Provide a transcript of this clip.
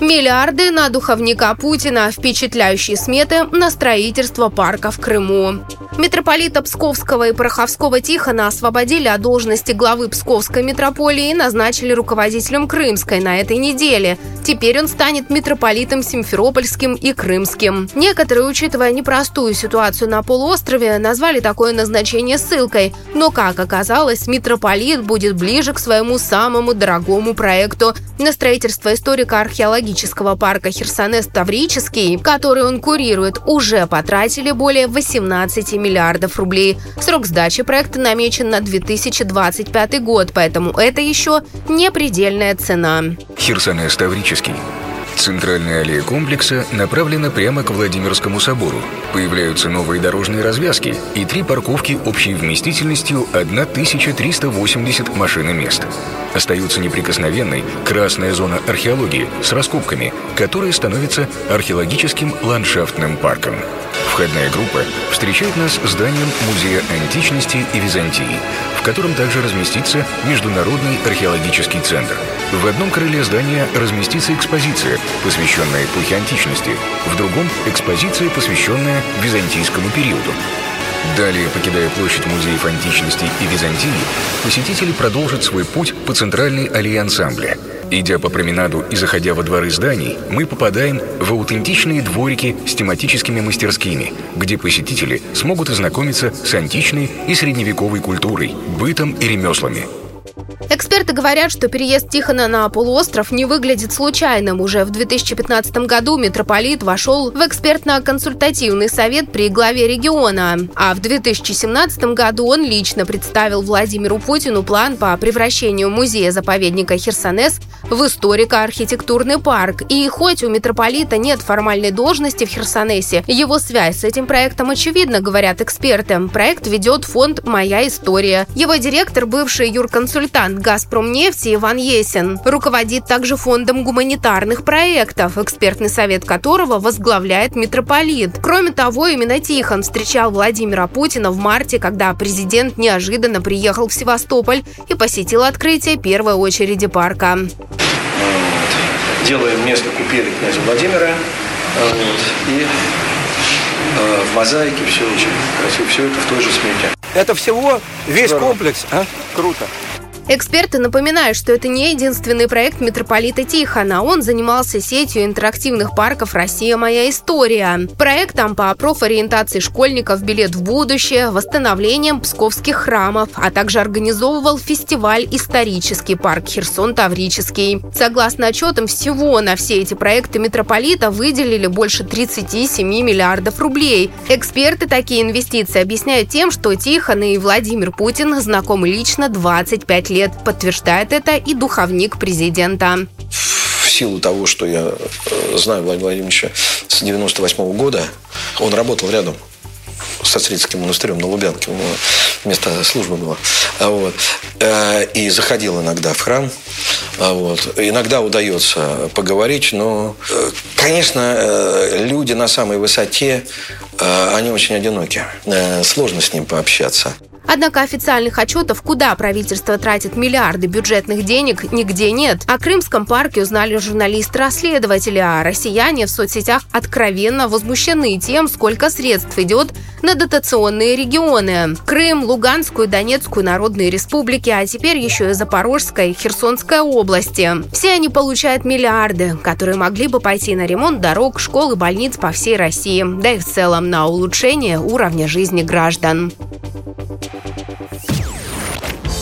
Миллиарды на духовника Путина. Впечатляющие сметы на строительство парка в Крыму. Митрополита Псковского и Пороховского Тихона освободили от должности главы Псковской митрополии и назначили руководителем Крымской на этой неделе. Теперь он станет митрополитом Симферопольским и Крымским. Некоторые, учитывая непростую ситуацию на полуострове, назвали такое назначение ссылкой. Но, как оказалось, митрополит будет ближе к своему самому дорогому проекту на строительство историко-археологического парка Херсонес-Таврический, который он курирует, уже потратили более 18 миллиардов рублей. Срок сдачи проекта намечен на 2025 год, поэтому это еще не предельная цена. Херсонес-Таврический Центральная аллея комплекса направлена прямо к Владимирскому собору. Появляются новые дорожные развязки и три парковки общей вместительностью 1380 машин и мест. Остаются неприкосновенной красная зона археологии с раскопками, которая становится археологическим ландшафтным парком. Входная группа встречает нас зданием Музея античности и Византии, в котором также разместится Международный археологический центр. В одном крыле здания разместится экспозиция, посвященная эпохе античности, в другом – экспозиция, посвященная византийскому периоду. Далее, покидая площадь музеев античности и Византии, посетители продолжат свой путь по центральной аллее ансамбля – Идя по променаду и заходя во дворы зданий, мы попадаем в аутентичные дворики с тематическими мастерскими, где посетители смогут ознакомиться с античной и средневековой культурой, бытом и ремеслами – Эксперты говорят, что переезд Тихона на полуостров не выглядит случайным. Уже в 2015 году митрополит вошел в экспертно-консультативный совет при главе региона. А в 2017 году он лично представил Владимиру Путину план по превращению музея-заповедника Херсонес в историко-архитектурный парк. И хоть у митрополита нет формальной должности в Херсонесе, его связь с этим проектом очевидна, говорят эксперты. Проект ведет фонд «Моя история». Его директор – бывший юрконсультант «Газпромнефти» Иван Есин. Руководит также фондом гуманитарных проектов, экспертный совет которого возглавляет митрополит. Кроме того, именно Тихон встречал Владимира Путина в марте, когда президент неожиданно приехал в Севастополь и посетил открытие первой очереди парка. Делаем место купели князя Владимира. Вот, и э, в мозаике все очень красиво. Все это в той же смете. Это всего весь Здорово. комплекс. А? Круто. Эксперты напоминают, что это не единственный проект митрополита Тихона. Он занимался сетью интерактивных парков «Россия. Моя история». Проектом по профориентации школьников «Билет в будущее», восстановлением псковских храмов, а также организовывал фестиваль «Исторический парк Херсон-Таврический». Согласно отчетам, всего на все эти проекты митрополита выделили больше 37 миллиардов рублей. Эксперты такие инвестиции объясняют тем, что Тихон и Владимир Путин знакомы лично 25 лет. Подтверждает это и духовник президента. В силу того, что я э, знаю Владимира Владимировича с 98 -го года, он работал рядом со Стрицким монастырем на Лубянке. У него место службы было. А вот. Э, и заходил иногда в храм. А вот. Иногда удается поговорить, но, э, конечно, люди на самой высоте, они очень одиноки. Сложно с ним пообщаться. Однако официальных отчетов, куда правительство тратит миллиарды бюджетных денег, нигде нет. О Крымском парке узнали журналисты-расследователи, а россияне в соцсетях откровенно возмущены тем, сколько средств идет на дотационные регионы. Крым, Луганскую, Донецкую народные республики, а теперь еще и Запорожская и Херсонская области. Все они получают миллиарды, которые могли бы пойти на ремонт дорог, школ и больниц по всей России, да и в целом на улучшение уровня жизни граждан.